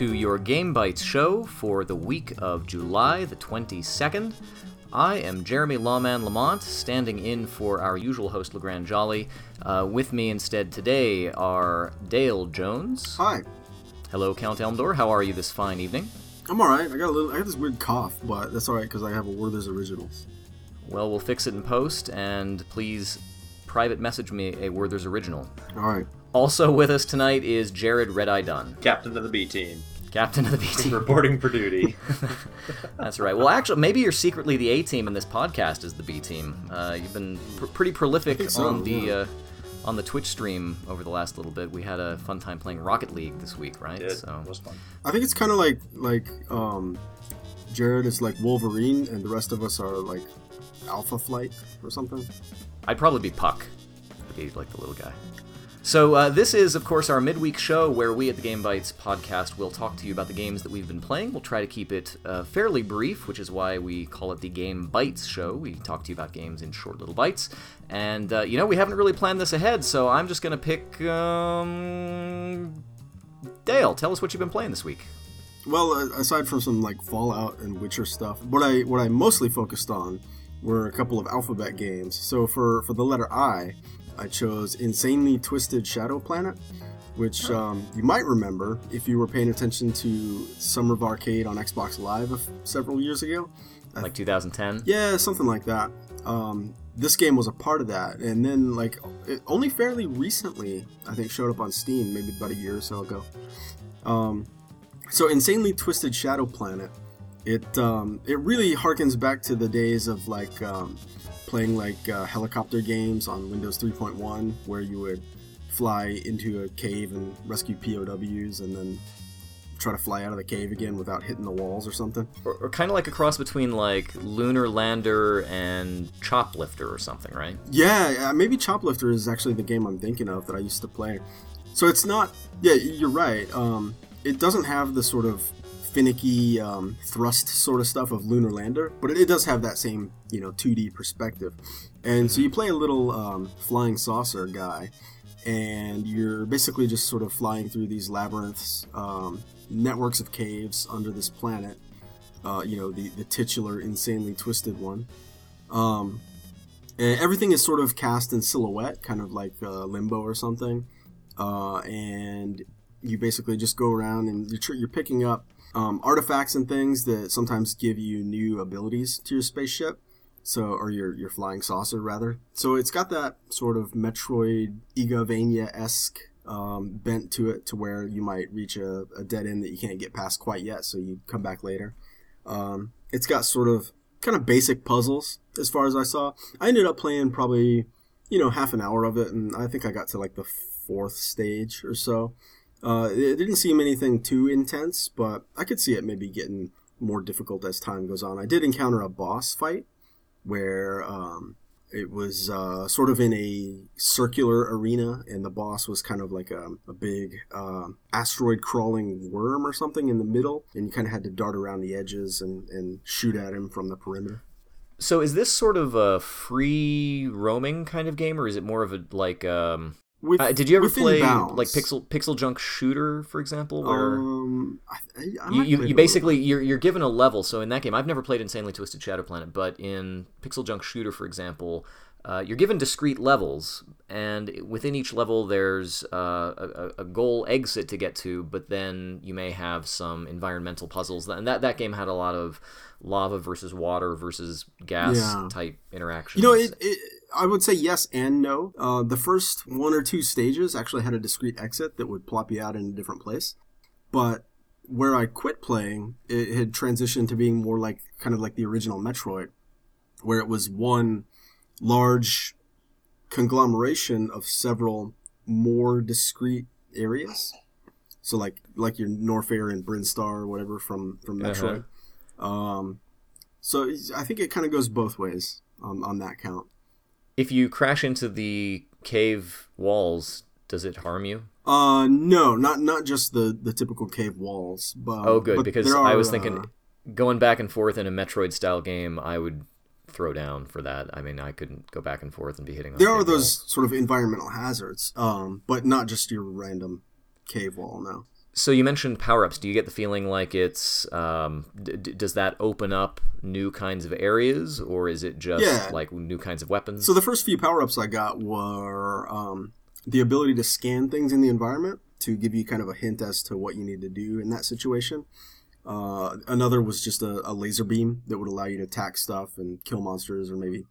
and welcome to your Game Bytes show for the week of July the 22nd. I am Jeremy Lawman Lamont, standing in for our usual host, LeGrand Jolly. Uh, with me instead today are Dale Jones. Hi. Hello, Count Elmdor. How are you this fine evening? I'm all right. I got a little. I got this weird cough, but that's all right because I have a Werther's Originals. Well, we'll fix it in post, and please private message me a Werther's Original. All right. Also with us tonight is Jerod Red Eye Dunn, Captain of the B team, captain of the B team. reporting for duty. That's right. Well, actually, maybe you're secretly the A team, and this podcast is the B team. Uh, you've been pr- pretty prolific so, on the yeah. uh, on the Twitch stream over the last little bit. We had a fun time playing Rocket League this week, right? Did. So was fun. I think it's kind of like like um, Jerod is like Wolverine, and the rest of us are like Alpha Flight or something. I'd probably be Puck, be like the little guy. So uh, this is, of course, our midweek show where we at the Game Bytes podcast will talk to you about the games that we've been playing. We'll try to keep it uh, fairly brief, which is why we call it the Game Bytes show. We talk to you about games in short little bites, and uh, you know we haven't really planned this ahead, so I'm just gonna pick. Um... Dale, tell us what you've been playing this week. Well, uh, aside from some like Fallout and Witcher stuff, what I what I mostly focused on were a couple of alphabet games. So for for the letter I, I chose Insanely Twisted Shadow Planet, which um, you might remember if you were paying attention to Summer of Arcade on Xbox Live a f- several years ago. I Like 2010. Yeah, something like that. Um, this game was a part of that, and then like it only fairly recently, I think, showed up on Steam, maybe about a year or so ago. Um, so, insanely twisted Shadow Planet. It um, it really harkens back to the days of like um, playing like uh, helicopter games on Windows 3.1, where you would fly into a cave and rescue POWs, and then try to fly out of the cave again without hitting the walls or something. Or, or kind of like a cross between like Lunar Lander and Choplifter or something, right? Yeah, uh, maybe Choplifter is actually the game I'm thinking of that I used to play. So it's not. Yeah, you're right. Um, it doesn't have the sort of finicky um, thrust sort of stuff of Lunar Lander, but it, it does have that same you know 2D perspective. And so you play a little um, flying saucer guy, and you're basically just sort of flying through these labyrinths, um, networks of caves under this planet. Uh, you know, the, the titular insanely twisted one. Um, and everything is sort of cast in silhouette, kind of like uh, Limbo or something. Uh, and you basically just go around and you're, tr- you're picking up um, artifacts and things that sometimes give you new abilities to your spaceship. So, or your your flying saucer rather. So it's got that sort of Metroid Igavania esque um, bent to it, to where you might reach a, a dead end that you can't get past quite yet, so you come back later. Um, it's got sort of kind of basic puzzles as far as I saw. I ended up playing probably you know half an hour of it, and I think I got to like the fourth stage or so. Uh, it didn't seem anything too intense, but I could see it maybe getting more difficult as time goes on. I did encounter a boss fight where um, it was uh, sort of in a circular arena, and the boss was kind of like a, a big uh, asteroid crawling worm or something in the middle, and you kind of had to dart around the edges and, and shoot at him from the perimeter. So is this sort of a free roaming kind of game, or is it more of a like? Um, With, uh, did you ever play bounds. like Pixel Pixel Junk Shooter, for example, where Um, I, I, you, you, you it a little basically you're you're given a level. So in that game, I've never played Insanely Twisted Shadow Planet, but in Pixel Junk Shooter, for example, uh, you're given discrete levels, and within each level there's uh, a, a goal exit to get to. But then you may have some environmental puzzles, and that that game had a lot of lava versus water versus gas Yeah. type interactions. You know, it, it, I would say yes and no. Uh, the first one or two stages actually had a discrete exit that would plop you out in a different place. But where I quit playing, it had transitioned to being more like kind of like the original Metroid, where it was one large conglomeration of several more discrete areas. So like like your Norfair and Brinstar or whatever from from Uh-huh. Metroid. Um, so I think it kind of goes both ways on, on that count. If you crash into the cave walls, does it harm you? Uh, no, not not just the the typical cave walls, but Oh, good, but because there I was thinking uh, going back and forth in a Metroid style game, I would throw down for that. I mean, I couldn't go back and forth and be hitting. on there are those sort of environmental hazards, um, but not just your random cave wall. No. So you mentioned power ups. Do you get the feeling like it's um, d- does that open up new kinds of areas, or is it just Yeah. like new kinds of weapons? So the first few power ups I got were um, the ability to scan things in the environment to give you kind of a hint as to what you need to do in that situation. Uh, another was just a, a laser beam that would allow you to attack stuff and kill monsters or maybe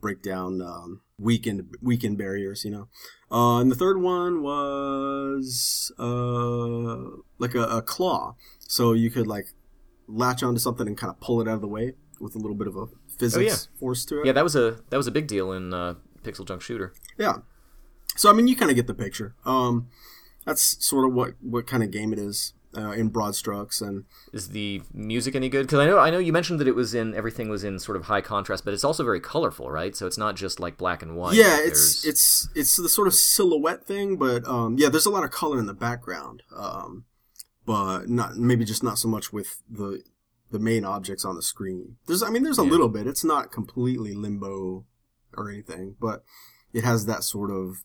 break down um, weakened weakened barriers. You know. Uh, and the third one was uh, like a, a claw, so you could like latch onto something and kind of pull it out of the way with a little bit of a physics force to it. yeah, that was a that was a big deal in uh, Pixel Junk Shooter. Yeah. So I mean, you kind of get the picture. Um, that's sort of what what kind of game it is uh, in broad strokes, and Is the music any good? Because I know I know you mentioned that it was in everything was in sort of high contrast, but it's also very colorful, right? So it's not just like black and white. yeah, it's There's- it's it's the sort of silhouette thing, but um, yeah, there's a lot of color in the background, um, but not maybe just not so much with the the main objects on the screen. There's I mean, there's a Yeah. little bit. It's not completely limbo or anything, but it has that sort of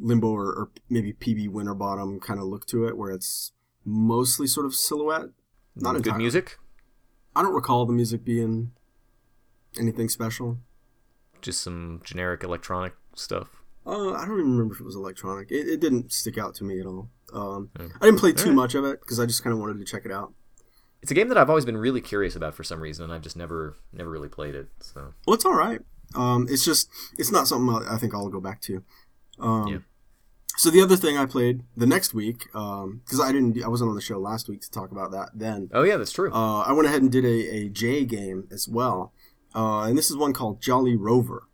limbo or, or maybe PB Winterbottom kind of look to it, where it's mostly sort of silhouette. Not as good entirely. music. I don't recall the music being anything special. Just some generic electronic stuff. Uh, I don't even remember if it was electronic. It, it didn't stick out to me at all. Um, Hmm. I didn't play too Alright. much of it because I just kind of wanted to check it out. It's a game that I've always been really curious about for some reason, and I've just never never really played it. So Well, it's all right. Um, it's just it's not something I I think I'll go back to. Um, Yeah. So the other thing I played the next week because I didn't I wasn't on the show last week to talk about that then. oh yeah, that's true. Uh, I went ahead and did a, a J game as well. Uh, and this is one called Jolly Rover,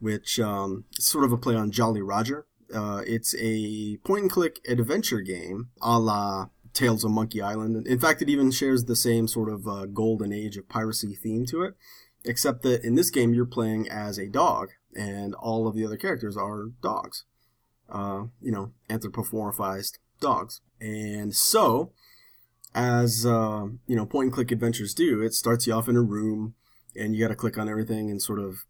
which um, is sort of a play on Jolly Roger. Uh, it's a point and click adventure game a la Tales of Monkey Island. In fact, it even shares the same sort of uh, golden age of piracy theme to it, except that in this game you're playing as a dog, and all of the other characters are dogs. Uh, you know, anthropomorphized dogs. And so, as uh, you know, point and click adventures do, it starts you off in a room, and you got to click on everything and sort of,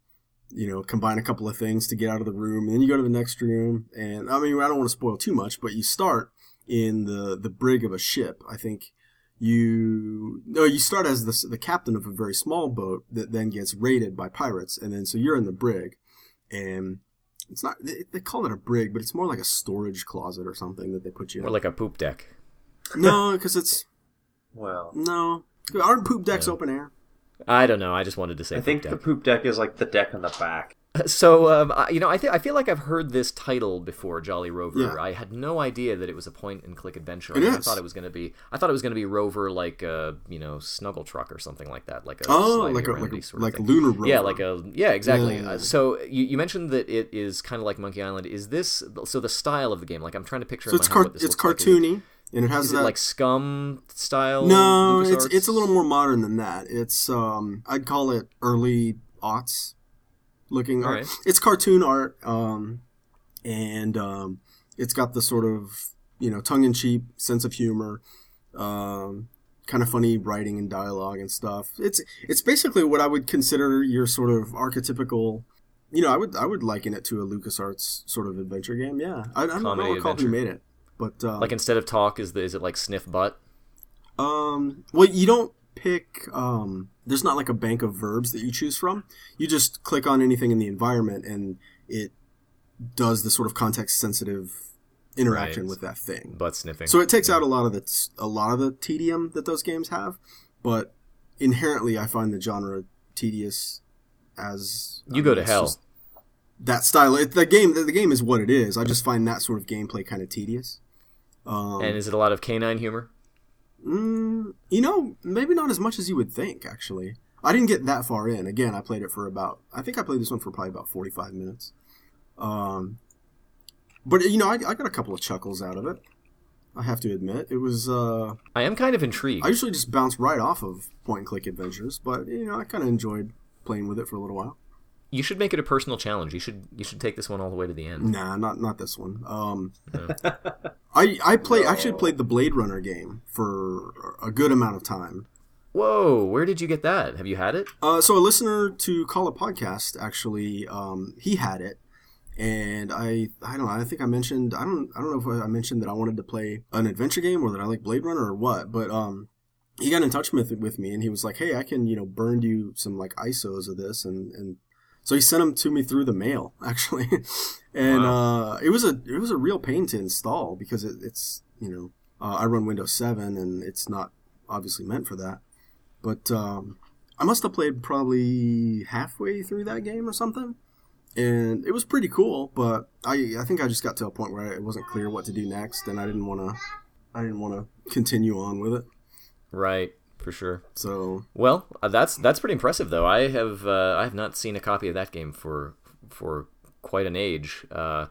you know, combine a couple of things to get out of the room, and then you go to the next room. And I mean, I don't want to spoil too much, but you start in the the brig of a ship. I think you no, you start as the the captain of a very small boat that then gets raided by pirates, and then so you're in the brig, and it's not they, they call it a brig, but it's more like a storage closet or something that they put you Or in. like a poop deck. no, because it's Well, no. Aren't poop decks Yeah. open air? I don't know. I just wanted to say. I poop think deck. the poop deck is like the deck on the back. So, um, I, you know, I, th- I feel like I've heard this title before, Jolly Rover. Yeah. I had no idea that it was a point and click adventure. I, I is. thought it was going to be. I thought it was going to be Rover, like a you know Snuggle Truck or something like that, like a Oh, like a like a, sort of like thing. lunar rover. Yeah, like a yeah, exactly. Yeah. Uh, so you, you mentioned that it is kind of like Monkey Island. Is this so? The style of the game, like I'm trying to picture. so in it's my head car- it's looks like. Cartoony and it has Is that it like SCUMM style? no, it's it's a little more modern than that. It's um I'd call it early aughts looking art. Alright. It's cartoon art um and um it's got the sort of you know tongue in cheek sense of humor um kind of funny writing and dialogue and stuff. It's it's basically what I would consider your sort of archetypical you know, I would I would liken it to a LucasArts sort of adventure game. Yeah, I, I don't Comedy know who adventure. made it, but uh, Like instead of talk, is the is it like sniff butt? Um, well, you don't pick. Um, there's not like a bank of verbs that you choose from. You just click on anything in the environment, and it does the sort of context sensitive interaction Right. with that thing. Butt sniffing. So it takes out a lot of the a lot of the tedium that those games have, but inherently, I find the genre tedious. As You I go to hell. That style, it, the game, the, the game is what it is. I just find that sort of gameplay kind of tedious. Um, and is it a lot of canine humor? Mm, you know, maybe not as much as you would think. Actually, I didn't get that far in. Again, I played it for about. I think I played this one for probably about forty-five minutes. Um, but you know, I, I got a couple of chuckles out of it. I have to admit, it was. Uh, I am kind of intrigued. I usually just bounce right off of point-and-click adventures, but you know, I kind of enjoyed playing with it for a little while. You should make it a personal challenge. You should you should take this one all the way to the end. Nah, not not this one. Um, I I play actually played the Blade Runner game for a good amount of time. Whoa, where did you get that? Have you had it? Uh, so a listener to Call a Podcast actually, um, he had it, and I I don't know I think I mentioned I don't I don't know if I mentioned that I wanted to play an adventure game or that I like Blade Runner or what, but um he got in touch with with me and he was like, "Hey, I can you know burn you some like ISOs of this," and and so he sent them to me through the mail actually, and Wow. uh, it was a it was a real pain to install because it, it's you know uh, I run Windows Seven and it's not obviously meant for that, but um, I must have played probably halfway through that game or something. And it was pretty cool, but I I think I just got to a point where it wasn't clear what to do next, and I didn't want to I didn't want to continue on with it. Right, for sure. So Well, uh, that's that's pretty impressive, though. I have uh, I have not seen a copy of that game for for quite an age. Uh,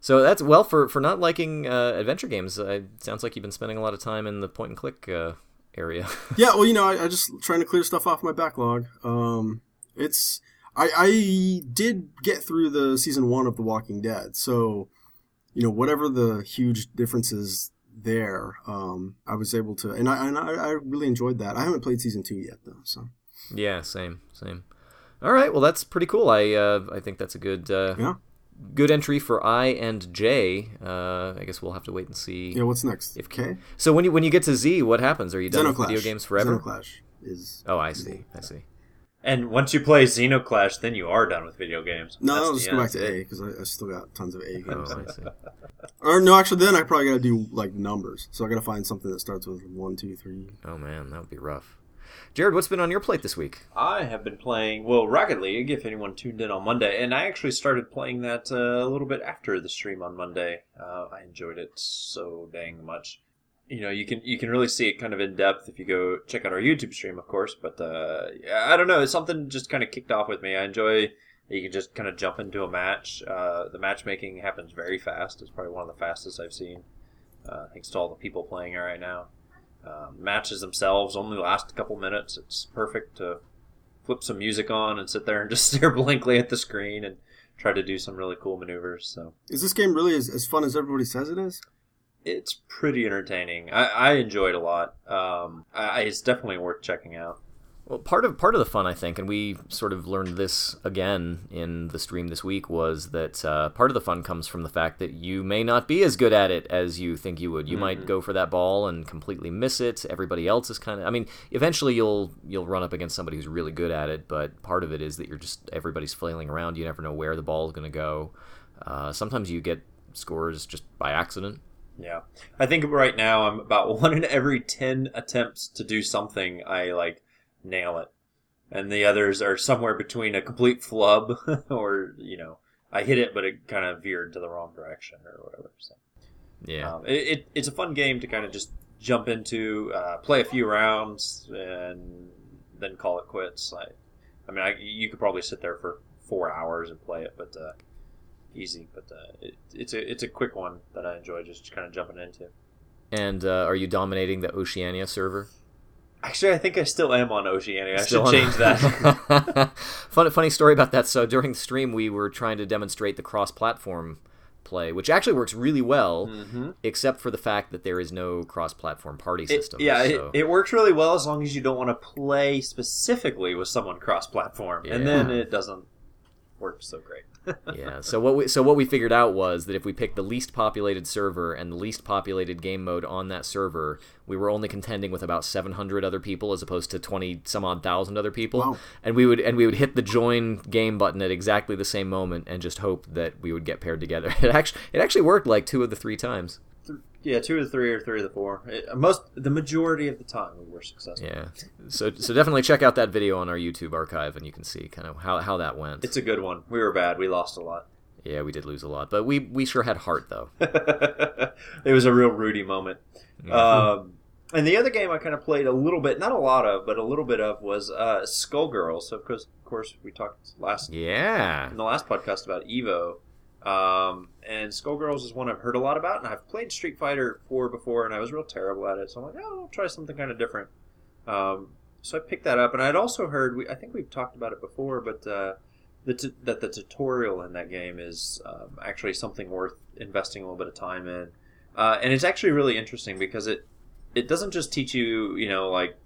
so that's well for for not liking uh, adventure games. Uh, it sounds like you've been spending a lot of time in the point and click uh, area. yeah, well, you know, I, I just trying to clear stuff off my backlog. Um, it's I I did get through the season one of The Walking Dead, so you know whatever the huge differences there, um, I was able to, and I and I, I really enjoyed that. I haven't played season two yet though, so yeah, same, same. All right, well that's pretty cool. I uh, I think that's a good uh, yeah, good entry for I and J. Uh, I guess we'll have to wait and see. yeah. What's next? If- K. So when you when you get to Z, what happens? Are you done with video games forever? Zeno Clash is Oh, I see. I see. And once you play Zeno Clash, then you are done with video games. no. That's I'll just go back to A because I, I still got tons of A games. Oh, I see. Or no, actually, then I probably got to do like numbers. So I got to find something that starts with one, two, three. Oh man, that would be rough. Jerod, what's been on your plate this week? I have been playing well Rocket League. If anyone tuned in on Monday, and I actually started playing that uh, a little bit after the stream on Monday. Uh, I enjoyed it so dang much. You know, you can you can really see it kind of in depth if you go check out our YouTube stream, of course. But uh, I don't know, it's something just kind of kicked off with me. I enjoy you can just kind of jump into a match. Uh, the matchmaking happens very fast. It's probably one of the fastest I've seen, uh, thanks to all the people playing it right now. Um, matches themselves only last a couple minutes. It's perfect to flip some music on and sit there and just stare blankly at the screen and try to do some really cool maneuvers. So Is this game really as, as fun as everybody says it is? It's pretty entertaining. I, I enjoyed it a lot. Um, I, it's definitely worth checking out. Well, part of part of the fun, I think, and we sort of learned this again in the stream this week, was that uh, part of the fun comes from the fact that you may not be as good at it as you think you would. You might go for that ball and completely miss it. Everybody else is kind of. I mean, eventually you'll you'll run up against somebody who's really good at it, but part of it is that you're just everybody's flailing around. You never know where the ball is going to go. Uh, sometimes you get scores just by accident. Yeah, I think right now I'm about one in every ten attempts to do something. I like nail it, and the others are somewhere between a complete flub or you know I hit it, but it kind of veered to the wrong direction or whatever. So. Yeah. Um, it, it, it's a fun game to kind of just jump into, uh, play a few rounds, and then call it quits. I, I mean, I, you could probably sit there for four hours and play it, but uh, easy. But uh, it, it's a it's a quick one that I enjoy just kind of jumping into. and uh, are you dominating the Oceania server? Actually, I think I still am on Oceania. I Still should change that. funny, funny story about that. So during the stream, we were trying to demonstrate the cross-platform play, which actually works really well, Mhm. except for the fact that there is no cross-platform party It- system. yeah, so- it, it works really well as long as you don't want to play specifically with someone cross-platform, and then it doesn't work so great. yeah. So what we so what we figured out was that if we picked the least populated server and the least populated game mode on that server, we were only contending with about 700 other people as opposed to 20 some odd thousand other people. Wow. And we would and we would hit the join game button at exactly the same moment and just hope that we would get paired together. It actually it actually worked like two of the three times. Yeah, two of the three or three of the four. It, most, the majority of the time, we were successful. Yeah. So so definitely check out that video on our YouTube archive and you can see kind of how how that went. It's a good one. We were bad. We lost a lot. yeah, we did lose a lot, but we we sure had heart though. it was a real Rudy moment. Um, and the other game I kind of played a little bit, not a lot of, but a little bit of, was uh, Skullgirls. So, of course, of course, we talked last Yeah. in the last podcast about Evo. Um, and Skullgirls is one I've heard a lot about, and I've played Street Fighter 4 before, and I was real terrible at it. So I'm like, oh, I'll try something kind of different. Um, so I picked that up, and I'd also heard, we, I think we've talked about it before, but uh, the t- that the tutorial in that game is um, actually something worth investing a little bit of time in. Uh, and it's actually really interesting because it it doesn't just teach you, you know, like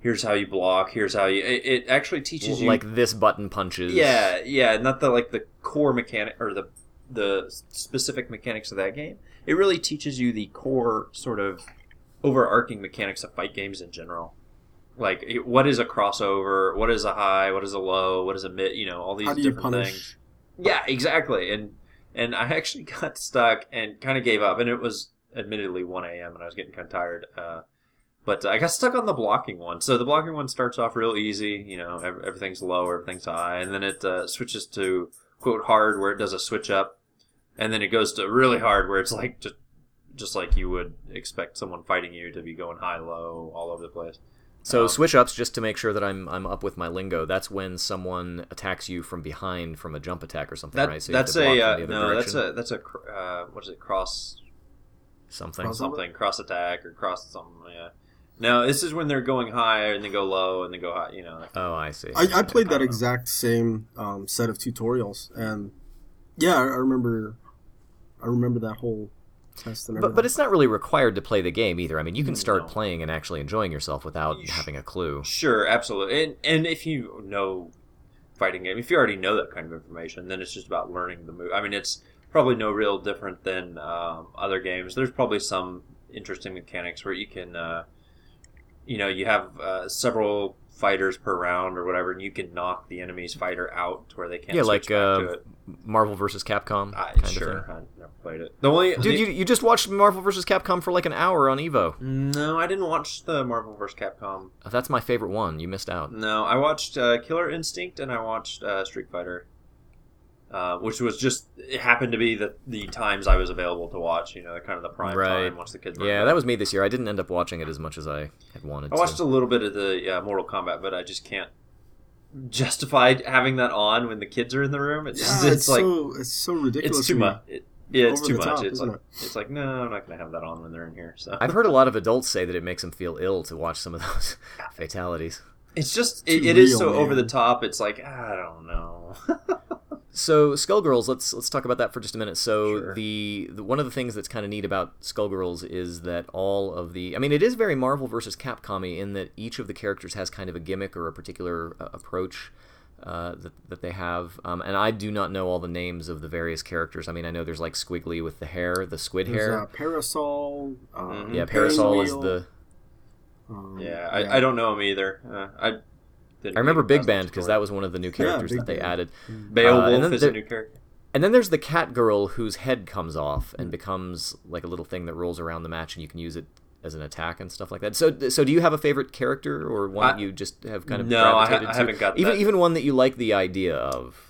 here's how you block. Here's how you. It, it actually teaches you like this button punches. Yeah, yeah, not the like the core mechanic or the the specific mechanics of that game. It really teaches you the core sort of overarching mechanics of fight games in general. Like it- what is a crossover? What is a high? What is a low? What is a mid? You know, all these How do you different punish? things. Yeah, exactly. And and I actually got stuck and kind of gave up. And it was admittedly 1 a.m. and I was getting kind of tired. Uh, but I got stuck on the blocking one. So the blocking one starts off real easy. You know, everything's low, everything's high, and then it uh, switches to quote hard, where it does a switch up, and then it goes to really hard, where it's like just just like you would expect someone fighting you to be going high, low, all over the place. So Um, switch ups, just to make sure that I'm I'm up with my lingo. That's when someone attacks you from behind from a jump attack or something, That, right? So that's a uh, no, other that's a that's a uh, what is it? Cross something. Cross- something, cross attack or cross something. Yeah. No, this is when they're going high and they go low and they go high. You know. Oh, I see. I, I played that don't know. exact same um, set of tutorials, and yeah, I, I remember. I remember that whole test and. But but it's not really required to play the game either. I mean, you can start No. playing and actually enjoying yourself without You sh- having a clue. Sure, absolutely. And and if you know fighting game, if you already know that kind of information, then it's just about learning the move. I mean, it's probably no real different than um, other games. There's probably some interesting mechanics where you can, uh, you know, you have uh, several fighters per round or whatever, and you can knock the enemy's fighter out to where they can't. Yeah, like uh. Marvel versus Capcom I, kind sure, of thing. I never played it. The only Dude, the- you, you just watched Marvel vs. Capcom for like an hour on Evo. no, I didn't watch the Marvel vs. Capcom. That's my favorite one. You missed out. No, I watched uh, Killer Instinct and I watched uh, Street Fighter, uh, which was just it happened to be the the times I was available to watch. You know, kind of the prime Right. time once the kids. were Yeah, in that was me this year. I didn't end up watching it as much as I had wanted I watched to. a little bit of the yeah, Mortal Kombat, but I just can't justify having that on when the kids are in the room. It's yeah, just, it's, it's, like so it's so ridiculous. it's too much. It, yeah, it's Over too much. top, it's isn't like it's like no, I'm not gonna have that on when they're in here. So I've heard a lot of adults say that it makes them feel ill to watch some of those fatalities. it's just Too it, it is real, so man. over the top. It's like I don't know. So Skullgirls, let's let's talk about that for just a minute. So Sure. the, the one of the things that's kind of neat about Skullgirls is that all of the I mean it is very Marvel versus Capcom in that each of the characters has kind of a gimmick or a particular uh, approach uh, that that they have. Um, and I do not know all the names of the various characters. I mean I know there's like Squigly with the hair, the squid There's, hair. uh, parasol. Mhm. yeah, Parasol is the. um, Yeah, I, I don't know him either. Uh, I didn't I remember Big past Band because that was one of the new characters Big that they Band. added. Beowulf uh, is there- a new character. And then there's the cat girl whose head comes off and becomes like a little thing that rolls around the match, and you can use it as an attack and stuff like that. So, so do you have a favorite character or one that you just have kind of No, I ha- gravitated I to? haven't got even that. even one that you like the idea of.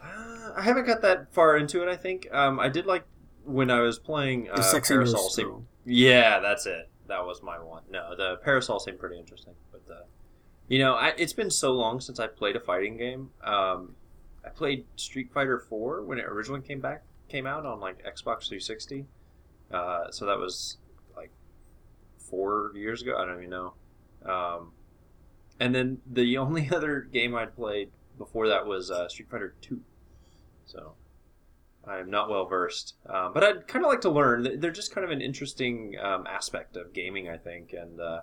Uh, I haven't got that far into it. I think um, I did like when I was playing uh, The sexy Parasol. nurse Seemed, girl. yeah, that's it. That was my one. No, the Parasol seemed pretty interesting, but you know, I, it's been so long since I played a fighting game. Um, I played Street Fighter Four when it originally came back, came out on like Xbox 360. Uh, so that was like four years ago. I don't even know. Um, and then the only other game I'd played before that was uh, Street Fighter Two. So I am not well versed, um, but I'd kind of like to learn. They're just kind of an interesting um, aspect of gaming, I think, and uh,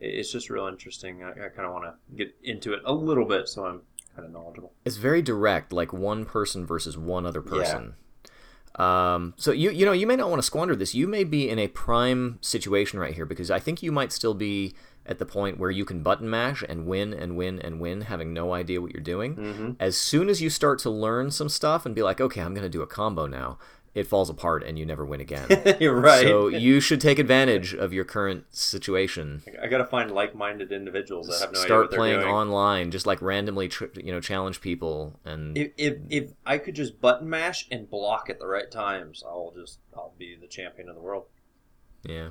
it's just real interesting. I, I kind of want to get into it a little bit, so I'm kind of knowledgeable. It's very direct, like one person versus one other person. Yeah. Um, so you you know you may not want to squander this. You may be in a prime situation right here because I think you might still be at the point where you can button mash and win and win and win, having no idea what you're doing. Mm-hmm. As soon as you start to learn some stuff and be like, okay, I'm going to do a combo now, it falls apart and you never win again. You're right. So you should take advantage of your current situation. I got to find like-minded individuals that have no idea Start what they're playing online, just like randomly, tr- you know, challenge people and If, if if I could just button mash and block at the right times, I'll just I'll be the champion of the world. yeah.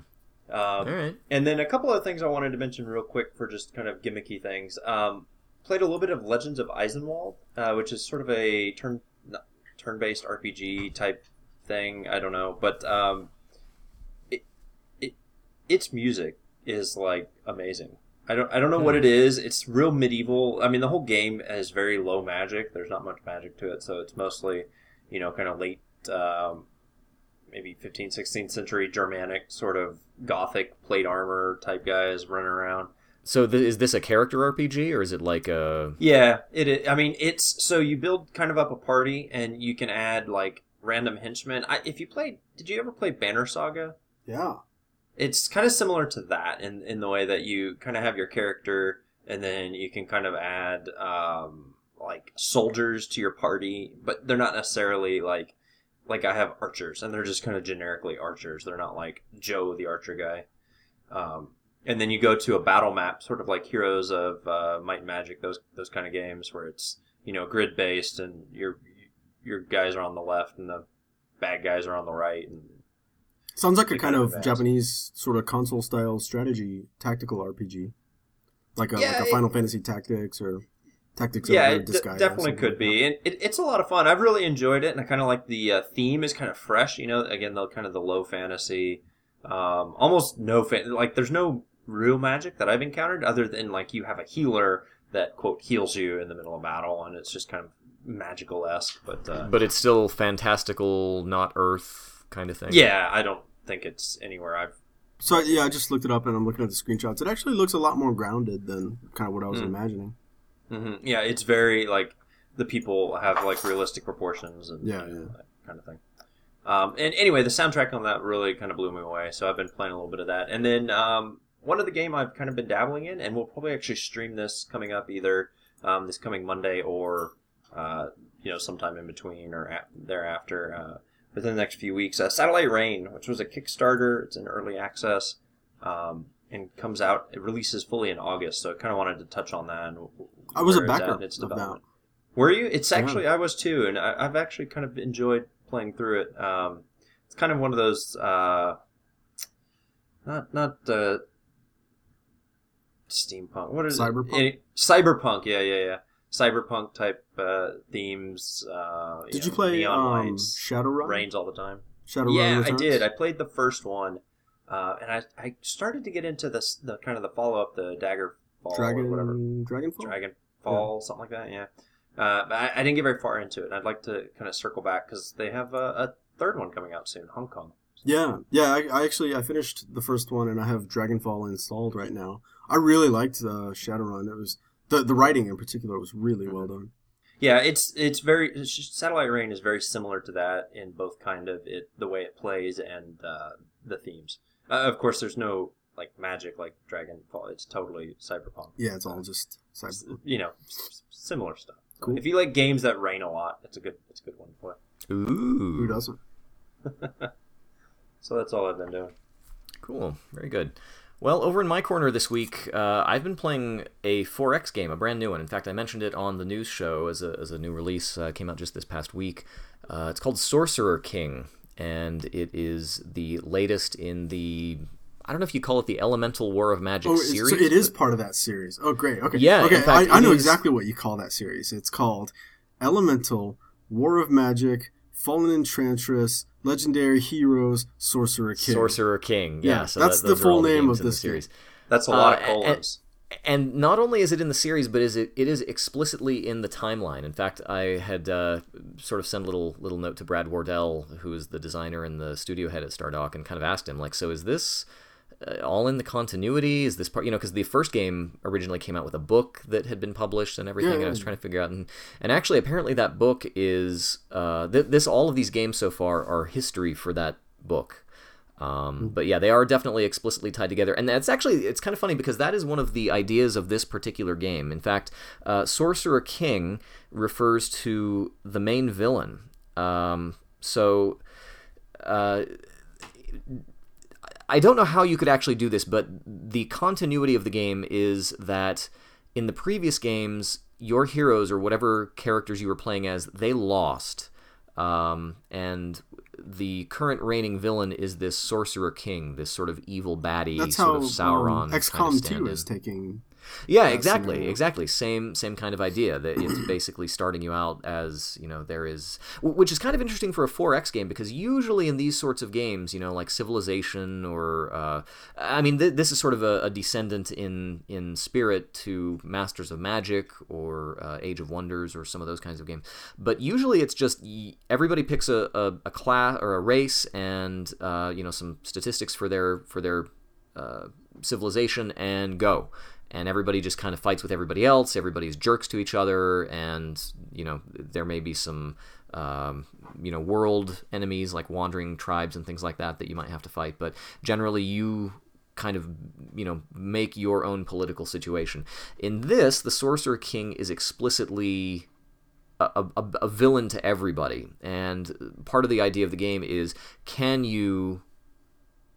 Um, All right. And then a couple of things I wanted to mention real quick for just kind of gimmicky things. Um, played a little bit of Legends of Eisenwald, uh, which is sort of a turn turn-based RPG type thing. I don't know, but um, it, it its music is like amazing. I don't I don't know what it is. It's real medieval. I mean, the whole game has very low magic. There's not much magic to it, so it's mostly you know kind of late. Um, maybe 15th 16th century germanic sort of gothic plate armor type guys running around So th- is this a character RPG or is it like a? Yeah, it. Is, I mean, it's so you build kind of up a party, and you can add like random henchmen. I, if you played, did you ever play Banner Saga? Yeah. It's kind of similar to that in in the way that you kind of have your character, and then you can kind of add um, like soldiers to your party, but they're not necessarily like like I have archers, and they're just kind of generically archers. They're not like Joe the archer guy. Um, and then you go to a battle map, sort of like Heroes of uh, Might and Magic, those those kind of games where it's you know grid based, and your your guys are on the left, and the bad guys are on the right, and Sounds like a kind kind of of Japanese sort of console style strategy tactical RPG, like a, Yeah, like a it- Final Fantasy Tactics or Tactics yeah, it d- definitely could like be, and it, it's a lot of fun. I've really enjoyed it, and I kind of like the uh, theme is kind of fresh. You know, again, the kind of the low fantasy, um, almost no fan. Like, there's no real magic that I've encountered other than like you have a healer that quote heals you in the middle of battle, and it's just kind of magical esque. But uh, But it's still fantastical, not Earth kind of thing. yeah, I don't think it's anywhere I've. So yeah, I just looked it up and I'm looking at the screenshots. It actually looks a lot more grounded than kind of what I was Mm. imagining. hmm Yeah, it's very like the people have like realistic proportions and Yeah, you know, yeah. that kind of thing. Um, and anyway, the soundtrack on that really kind of blew me away. So I've been playing a little bit of that. And then um, one of the game I've kind of been dabbling in, and we'll probably actually stream this coming up either um, this coming Monday or uh, you know sometime in between or a- thereafter uh, within the next few weeks. Uh, Satellite Reign, which was a Kickstarter, it's in early access. Um, and comes out, it releases fully in August, so I kind of wanted to touch on that. And I was a at backer its of that. Were you? It's Yeah. actually I was too, and I, I've actually kind of enjoyed playing through it. Um, it's kind of one of those, uh, not not uh, steampunk. What is Cyberpunk? it? Cyberpunk. Yeah, yeah, yeah. Cyberpunk type uh, themes. Uh, Did know, you play neon um, lights? Shadowrun? Rains all the time. Shadowrun yeah, I did. I played the first one, uh, and I I started to get into this the kind of the follow up, the Dagger Fall or whatever. Dragon Dragonfall. Dragon Fall, something like that. Yeah, uh, but I, I didn't get very far into it. and I'd like to kind of circle back because they have a, a third one coming out soon, Hong Kong. Yeah, yeah. I, I actually I finished the first one and I have Dragonfall installed right now. I really liked uh, Shadowrun. It was the the writing in particular was really well done. Yeah, it's it's very it's just- Satellite Reign is very similar to that in both kind of it the way it plays and uh, the themes. Uh, of course, there's no like magic like Dragonfall. It's totally cyberpunk. Yeah, it's all just cyber. you know s- s- similar stuff. Cool. If you like games that rain a lot, it's a good it's a good one to play. Ooh. Who doesn't? So that's all I've been doing. Cool. Very good. Well, over in my corner this week, uh, I've been playing a 4X game, a brand new one. In fact, I mentioned it on the news show as a, as a new release. Uh, came out just this past week. Uh, it's called Sorcerer King, and it is the latest in the. I don't know if you call it the Elemental War of Magic Oh, series. so it is part of that series. Oh, great. Okay. Yeah, Okay. in fact, I, I know is- exactly what you call that series. It's called Elemental War of Magic, Fallen Enchantress, Legendary Heroes, Sorcerer King. Sorcerer King. Yeah, Yeah, so that's that- the full all the name of in the this game. series. That's a lot Uh, of and- colons. And not only is it in the series, but is it it is explicitly in the timeline. In fact, I had uh, sort of sent a little little note to Brad Wardell, who is the designer and the studio head at Stardock, and kind of asked him like, so is this uh, all in the continuity? Is this part you know because the first game originally came out with a book that had been published and everything, Yeah, and I was trying to figure out and and actually apparently that book is uh, th- this all of these games so far are history for that book. Um, but yeah, they are definitely explicitly tied together, and that's actually it's kind of funny because that is one of the ideas of this particular game. In fact, uh, Sorcerer King refers to the main villain. Um, so. Uh, I don't know how you could actually do this, but the continuity of the game is that in the previous games, your heroes or whatever characters you were playing as, they lost. Um, and the current reigning villain is this sorcerer king, this sort of evil baddie, That's sort how of Sauron um, kind XCOM of 2 is taking. Yeah, exactly, scenario. exactly. Same, same kind of idea. That it's basically starting you out as you know there is, which is kind of interesting for a 4X game because usually in these sorts of games, you know, like Civilization or, uh, I mean, th- this is sort of a, a descendant in in spirit to Masters of Magic or uh, Age of Wonders or some of those kinds of games. But usually it's just y- everybody picks a, a, a class or a race and uh, you know some statistics for their for their uh, civilization and go and everybody just kind of fights with everybody else. Everybody's jerks to each other, and you know there may be some um, you know world enemies like wandering tribes and things like that that you might have to fight. But generally, you kind of you know make your own political situation. In this, the Sorcerer King is explicitly a, a, a, villain to everybody. And part of the idea of the game is can you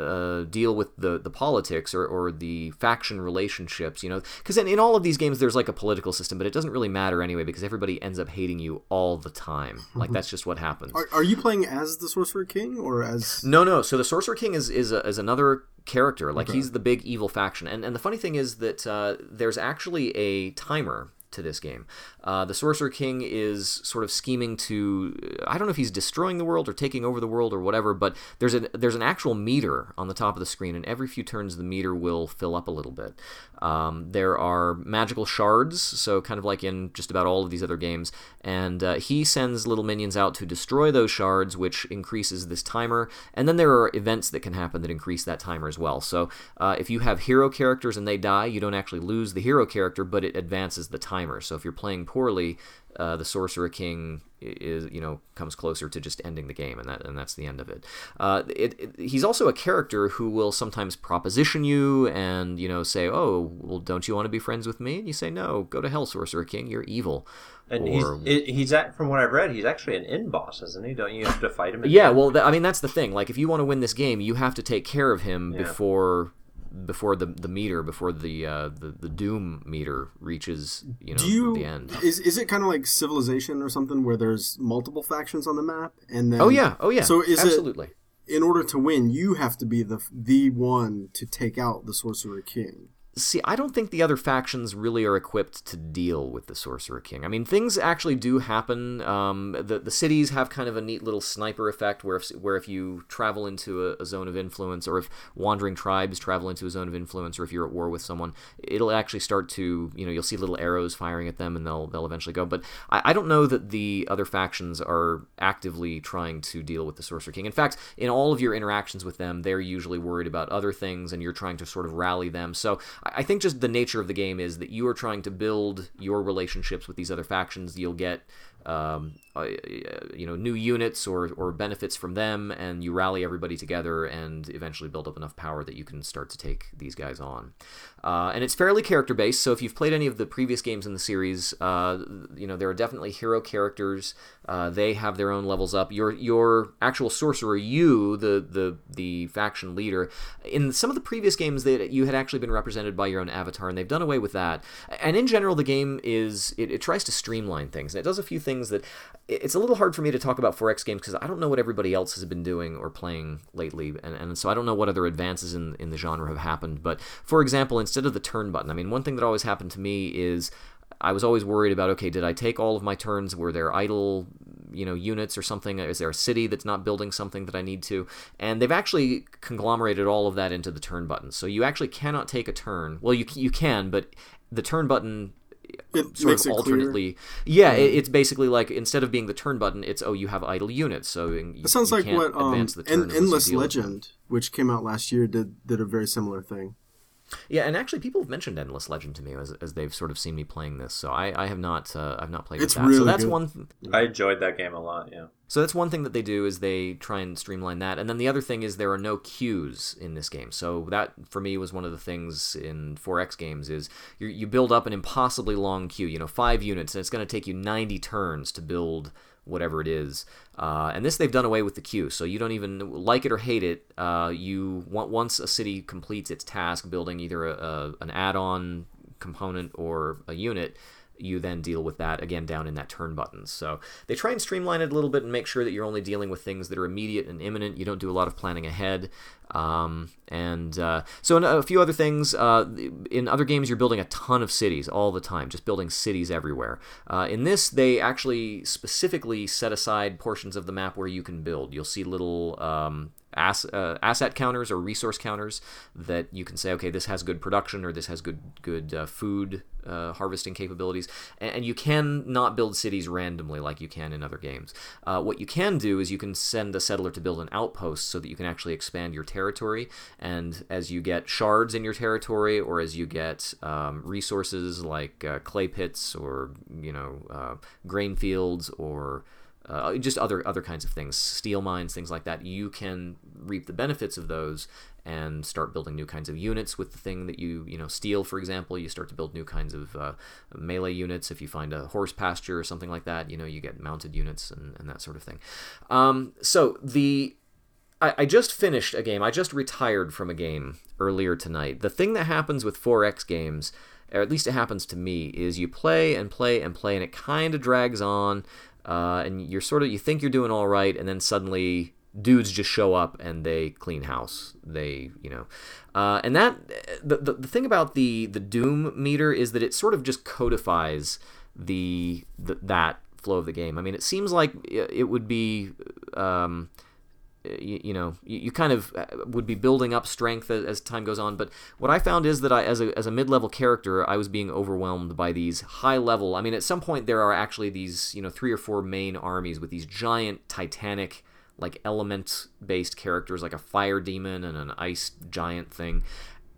uh, deal with the, the politics or, or the faction relationships, you know? Because in, in all of these games, there's like a political system, but it doesn't really matter anyway because everybody ends up hating you all the time. Like, mm-hmm. that's just what happens. Are, are you playing as the Sorcerer King or as. No, no. So the Sorcerer King is, is, a, is another character. Like, okay. he's the big evil faction. And, and the funny thing is that uh, there's actually a timer to this game. Uh, the Sorcerer King is sort of scheming to I don't know if he's destroying the world or taking over the world or whatever, but there's a there's an actual meter on the top of the screen, and every few turns the meter will fill up a little bit. Um, there are magical shards, so kind of like in just about all of these other games, and uh, he sends little minions out to destroy those shards, which increases this timer. And then there are events that can happen that increase that timer as well. So uh, if you have hero characters and they die, you don't actually lose the hero character, but it advances the timer. So if you're playing poorly, uh, the Sorcerer King is you know comes closer to just ending the game, and that and that's the end of it. Uh, it, it. He's also a character who will sometimes proposition you and you know say, "Oh, well, don't you want to be friends with me?" And you say, "No, go to hell, Sorcerer King. You're evil." And or, he's he's at, from what I've read, he's actually an in boss, isn't he? Don't you have to fight him? Yeah, well, th- I mean that's the thing. Like, if you want to win this game, you have to take care of him yeah. before before the the meter before the uh, the the doom meter reaches you know you, the end. Is is it kind of like Civilization or something where there's multiple factions on the map and then Oh yeah, oh yeah. So is absolutely. It, in order to win, you have to be the the one to take out the Sorcerer King. See, I don't think the other factions really are equipped to deal with the Sorcerer King. I mean, things actually do happen. Um, the the cities have kind of a neat little sniper effect, where if where if you travel into a, a, zone of influence, or if wandering tribes travel into a zone of influence, or if you're at war with someone, it'll actually start to you know you'll see little arrows firing at them, and they'll they'll eventually go. But I, I don't know that the other factions are actively trying to deal with the Sorcerer King. In fact, in all of your interactions with them, they're usually worried about other things, and you're trying to sort of rally them. So think just the nature of the game is that you are trying to build your relationships with these other factions. You'll get um, uh, you know new units or, or benefits from them and you rally everybody together and eventually build up enough power that you can start to take these guys on. Uh, and it's fairly character based so if you've played any of the previous games in the series uh, you know there are definitely hero characters. Uh, they have their own levels up. Your your actual sorcerer you the the the faction leader in some of the previous games that you had actually been represented by your own avatar and they've done away with that. And in general the game is it, it tries to streamline things. And it does a few things that it's a little hard for me to talk about 4X games because I don't know what everybody else has been doing or playing lately, and, and so I don't know what other advances in, in the genre have happened. But for example, instead of the turn button, I mean, one thing that always happened to me is I was always worried about okay, did I take all of my turns? Were there idle, you know, units or something? Is there a city that's not building something that I need to? And they've actually conglomerated all of that into the turn button. So you actually cannot take a turn. Well, you you can, but the turn button it sort of alternately. Yeah, it, it's basically like instead of being the turn button, it's oh you have idle units, so you, it sounds like what um, En- Endless Legend, which came out last year, did did a very similar thing. Yeah, and actually, people have mentioned Endless Legend to me as, as they've sort of seen me playing this. So I, I have not uh, I've not played it's with that. Really so that's good. one. Th- I enjoyed that game a lot. Yeah. So that's one thing that they do is they try and streamline that, and then the other thing is there are no queues in this game. So that for me was one of the things in 4X games is you you build up an impossibly long queue. You know, five units, and it's going to take you 90 turns to build whatever it is. Uh, and this they've done away with the queue, so you don't even like it or hate it. Uh, you want once a city completes its task building either a, a, an add-on component or a unit, you then deal with that again down in that turn buttons. So they try and streamline it a little bit and make sure that you're only dealing with things that are immediate and imminent. You don't do a lot of planning ahead. Um, and uh, so, a few other things. Uh, in other games, you're building a ton of cities all the time, just building cities everywhere. Uh, in this, they actually specifically set aside portions of the map where you can build. You'll see little um, ass, uh, asset counters or resource counters that you can say, okay, this has good production or this has good good uh, food uh, harvesting capabilities, and, and, you can not build cities randomly like you can in other games. Uh, what you can do is you can send a settler to build an outpost so that you can actually expand your territory, and as you get shards in your territory or as you get um, resources like uh, clay pits or you know uh, grain fields or uh, just other other kinds of things, steel mines, things like that. You can reap the benefits of those and start building new kinds of units with the thing that you you know steal. For example, you start to build new kinds of uh, melee units. If you find a horse pasture or something like that, you know you get mounted units and, and that sort of thing. Um, so the I, I just finished a game. I just retired from a game earlier tonight. The thing that happens with 4X games or at least it happens to me, is you play and play and play, and it kind of drags on uh, and you're sort of you think you're doing all right, and then suddenly dudes just show up and they clean house. They, you know, uh, and that the, the the thing about the the Doom meter is that it sort of just codifies the, the that flow of the game. I mean, it seems like it would be. Um, you, you, know you, you, kind of uh, would be building up strength as, as, time goes on. But what i found is that i as a, as a mid-level character i was being overwhelmed by these high level i mean at some point there are actually these you know three or four main armies with these giant titanic like element based characters like a fire demon and an ice giant thing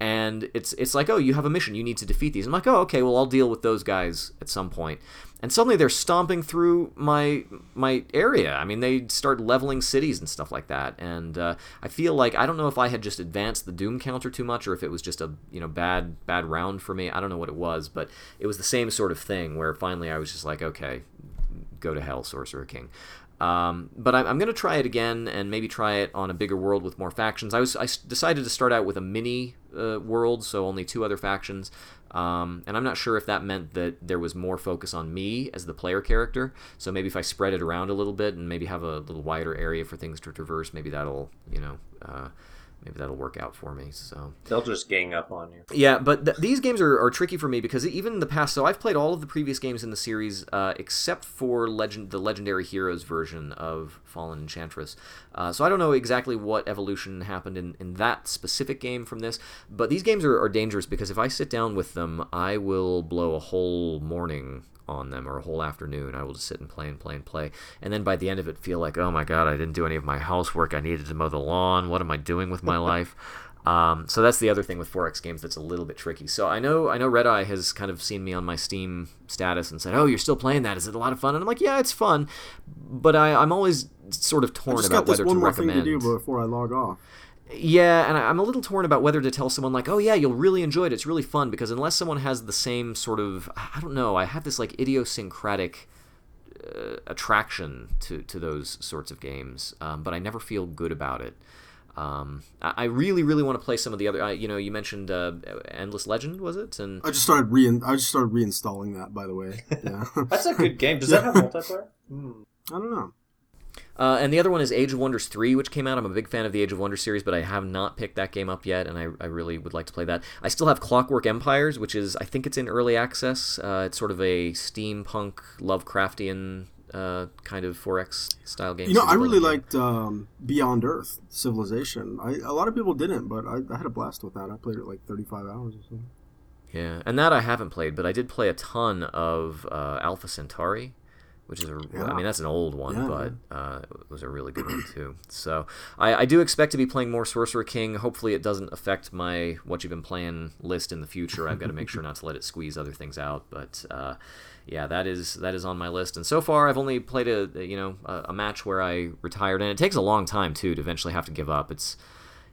and it's it's like oh you have a mission you need to defeat these. I'm like oh okay well i'll deal with those guys at some point. And suddenly they're stomping through my my area. I mean they start leveling cities and stuff like that. And uh, i feel like i don't know if i had just advanced the doom counter too much or if it was just a you know bad bad round for me. I don't know what it was but it was the same sort of thing where finally i was just like okay go to hell sorcerer king um, but I'm, I'm going to try it again and maybe try it on a bigger world with more factions. I was I decided to start out with a mini uh, world, so only two other factions. Um, and I'm not sure if that meant that there was more focus on me as the player character. So maybe if I spread it around a little bit and maybe have a little wider area for things to traverse, maybe that'll you know. Uh, maybe that'll work out for me. So they'll just gang up on you. Yeah, but th- these games are, are tricky for me because even in the past, so I've played all of the previous games in the series uh, except for legend the Legendary Heroes version of Fallen Enchantress. Uh, so I don't know exactly what evolution happened in, in that specific game from this, but these games are, are dangerous because if I sit down with them, I will blow a whole morning on them or a whole afternoon. I will just sit and play and play and play. And then by the end of it, feel like, oh my God, I didn't do any of my housework. I needed to mow the lawn. What am I doing with my life? Um, so that's the other thing with 4X games that's a little bit tricky. So I know I know Red Eye has kind of seen me on my Steam status and said, "Oh, you're still playing that? Is it a lot of fun?" And I'm like, "Yeah, it's fun," but I, I'm always sort of torn about whether to recommend. To do before I log off. Yeah, and I'm a little torn about whether to tell someone like, "Oh yeah, you'll really enjoy it. It's really fun." Because unless someone has the same sort of, I don't know, I have this like idiosyncratic uh, attraction to to those sorts of games, um, but I never feel good about it. Um, I, I, really, really want to play some of the other. Uh, you know, you mentioned uh, Endless Legend, was it? And I just started re I just started reinstalling that. By the way, yeah, that's a good game. Does that have multiplayer? Hmm. I don't know. Uh, and the other one is Age of Wonders 3, which came out. I'm a big fan of the Age of Wonders series, but I have not picked that game up yet, and I, I really would like to play that. I still have Clockwork Empires, which is, I think it's in early access. Uh, it's sort of a steampunk, Lovecraftian uh, kind of 4X style game. You know, I really game. liked um, Beyond Earth Civilization. I, a lot of people didn't, but I, I, had a blast with that. I played it like 35 hours or so. Yeah, and that I haven't played, but I did play a ton of uh, Alpha Centauri which is a, yeah. I mean that's an old one, yeah. but uh, it was a really good one too. So I, I, do expect to be playing more Sorcerer King. Hopefully it doesn't affect my what you've been playing list in the future. I've got to make sure not to let it squeeze other things out, but. Uh, yeah, that is that is on my list. And so far, I've only played a you know a, a match where I retired, and it takes a long time too to eventually have to give up. It's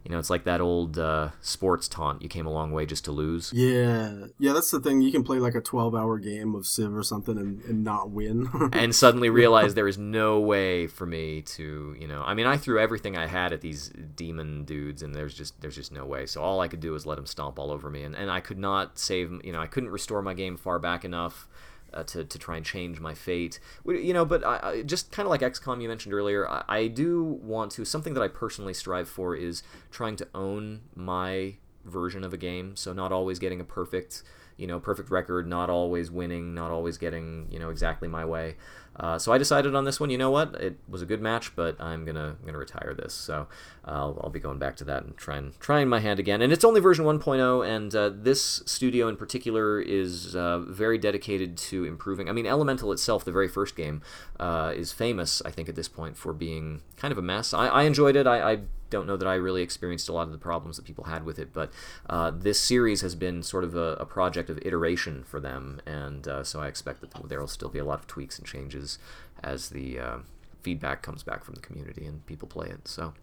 you know, it's like that old uh, sports taunt. You came a long way just to lose. Yeah, yeah, that's the thing. You can play like a twelve-hour game of Civ or something and, and not win, and suddenly realize there is no way for me to, you know. I mean, I threw everything I had at these demon dudes, and there's just there's just no way. So all I could do was let them stomp all over me, and and I could not save. You know, I couldn't restore my game far back enough uh, to, to try and change my fate. You know, but I, I, just kind of like XCOM you mentioned earlier, I, I, do want to, something that I personally strive for is trying to own my version of a game. So not always getting a perfect, you know, perfect record, not always winning, not always getting, you know, exactly my way. Uh, so I decided on this one. You know what? It was a good match, but I'm gonna gonna retire this. So I'll, I'll be going back to that and trying trying my hand again. And it's only version 1.0, and uh, this studio in particular is uh, very dedicated to improving. I mean, Elemental itself, the very first game, uh, is famous. I think at this point for being kind of a mess. I, I enjoyed it. I, I don't know that I really experienced a lot of the problems that people had with it, but uh, this series has been sort of a, a project of iteration for them, and uh, so I expect that there will still be a lot of tweaks and changes as the uh, feedback comes back from the community and people play it. So.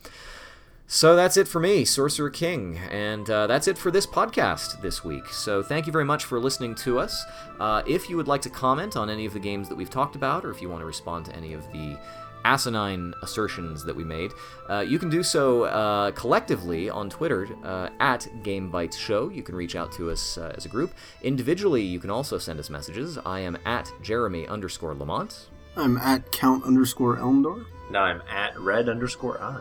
So that's it for me, Sorcerer King, and uh, that's it for this podcast this week. So thank you very much for listening to us. Uh, if you would like to comment on any of the games that we've talked about, or if you want to respond to any of the asinine assertions that we made, uh, you can do so uh, collectively on Twitter uh, at GameBytes Show. You can reach out to us uh, as a group. Individually, you can also send us messages. I am at Jeremy underscore Lamont. I'm at Count underscore Elmdor. Now I'm at red underscore I.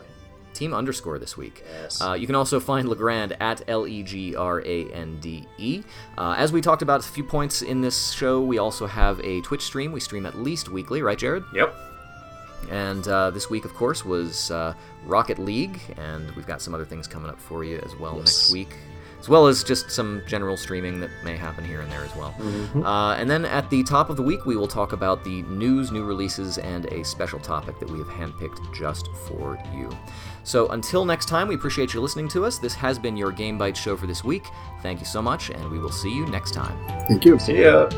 Team underscore this week. Yes. Uh, you can also find Legrand at L E G R A N D E. Uh, as we talked about a few points in this show, we also have a Twitch stream. We stream at least weekly, right, Jerod? Yep. And uh, this week, of course, was uh, Rocket League, and we've got some other things coming up for you as well Yes. next week, as well as just some general streaming that may happen here and there as well. Uh, and then at the top of the week, we will talk about the news, new releases, and a special topic that we have handpicked just for you. So until next time, we appreciate you listening to us. This has been your Game Bytes show for this week. Thank you so much, and we will see you next time. Thank you. See ya.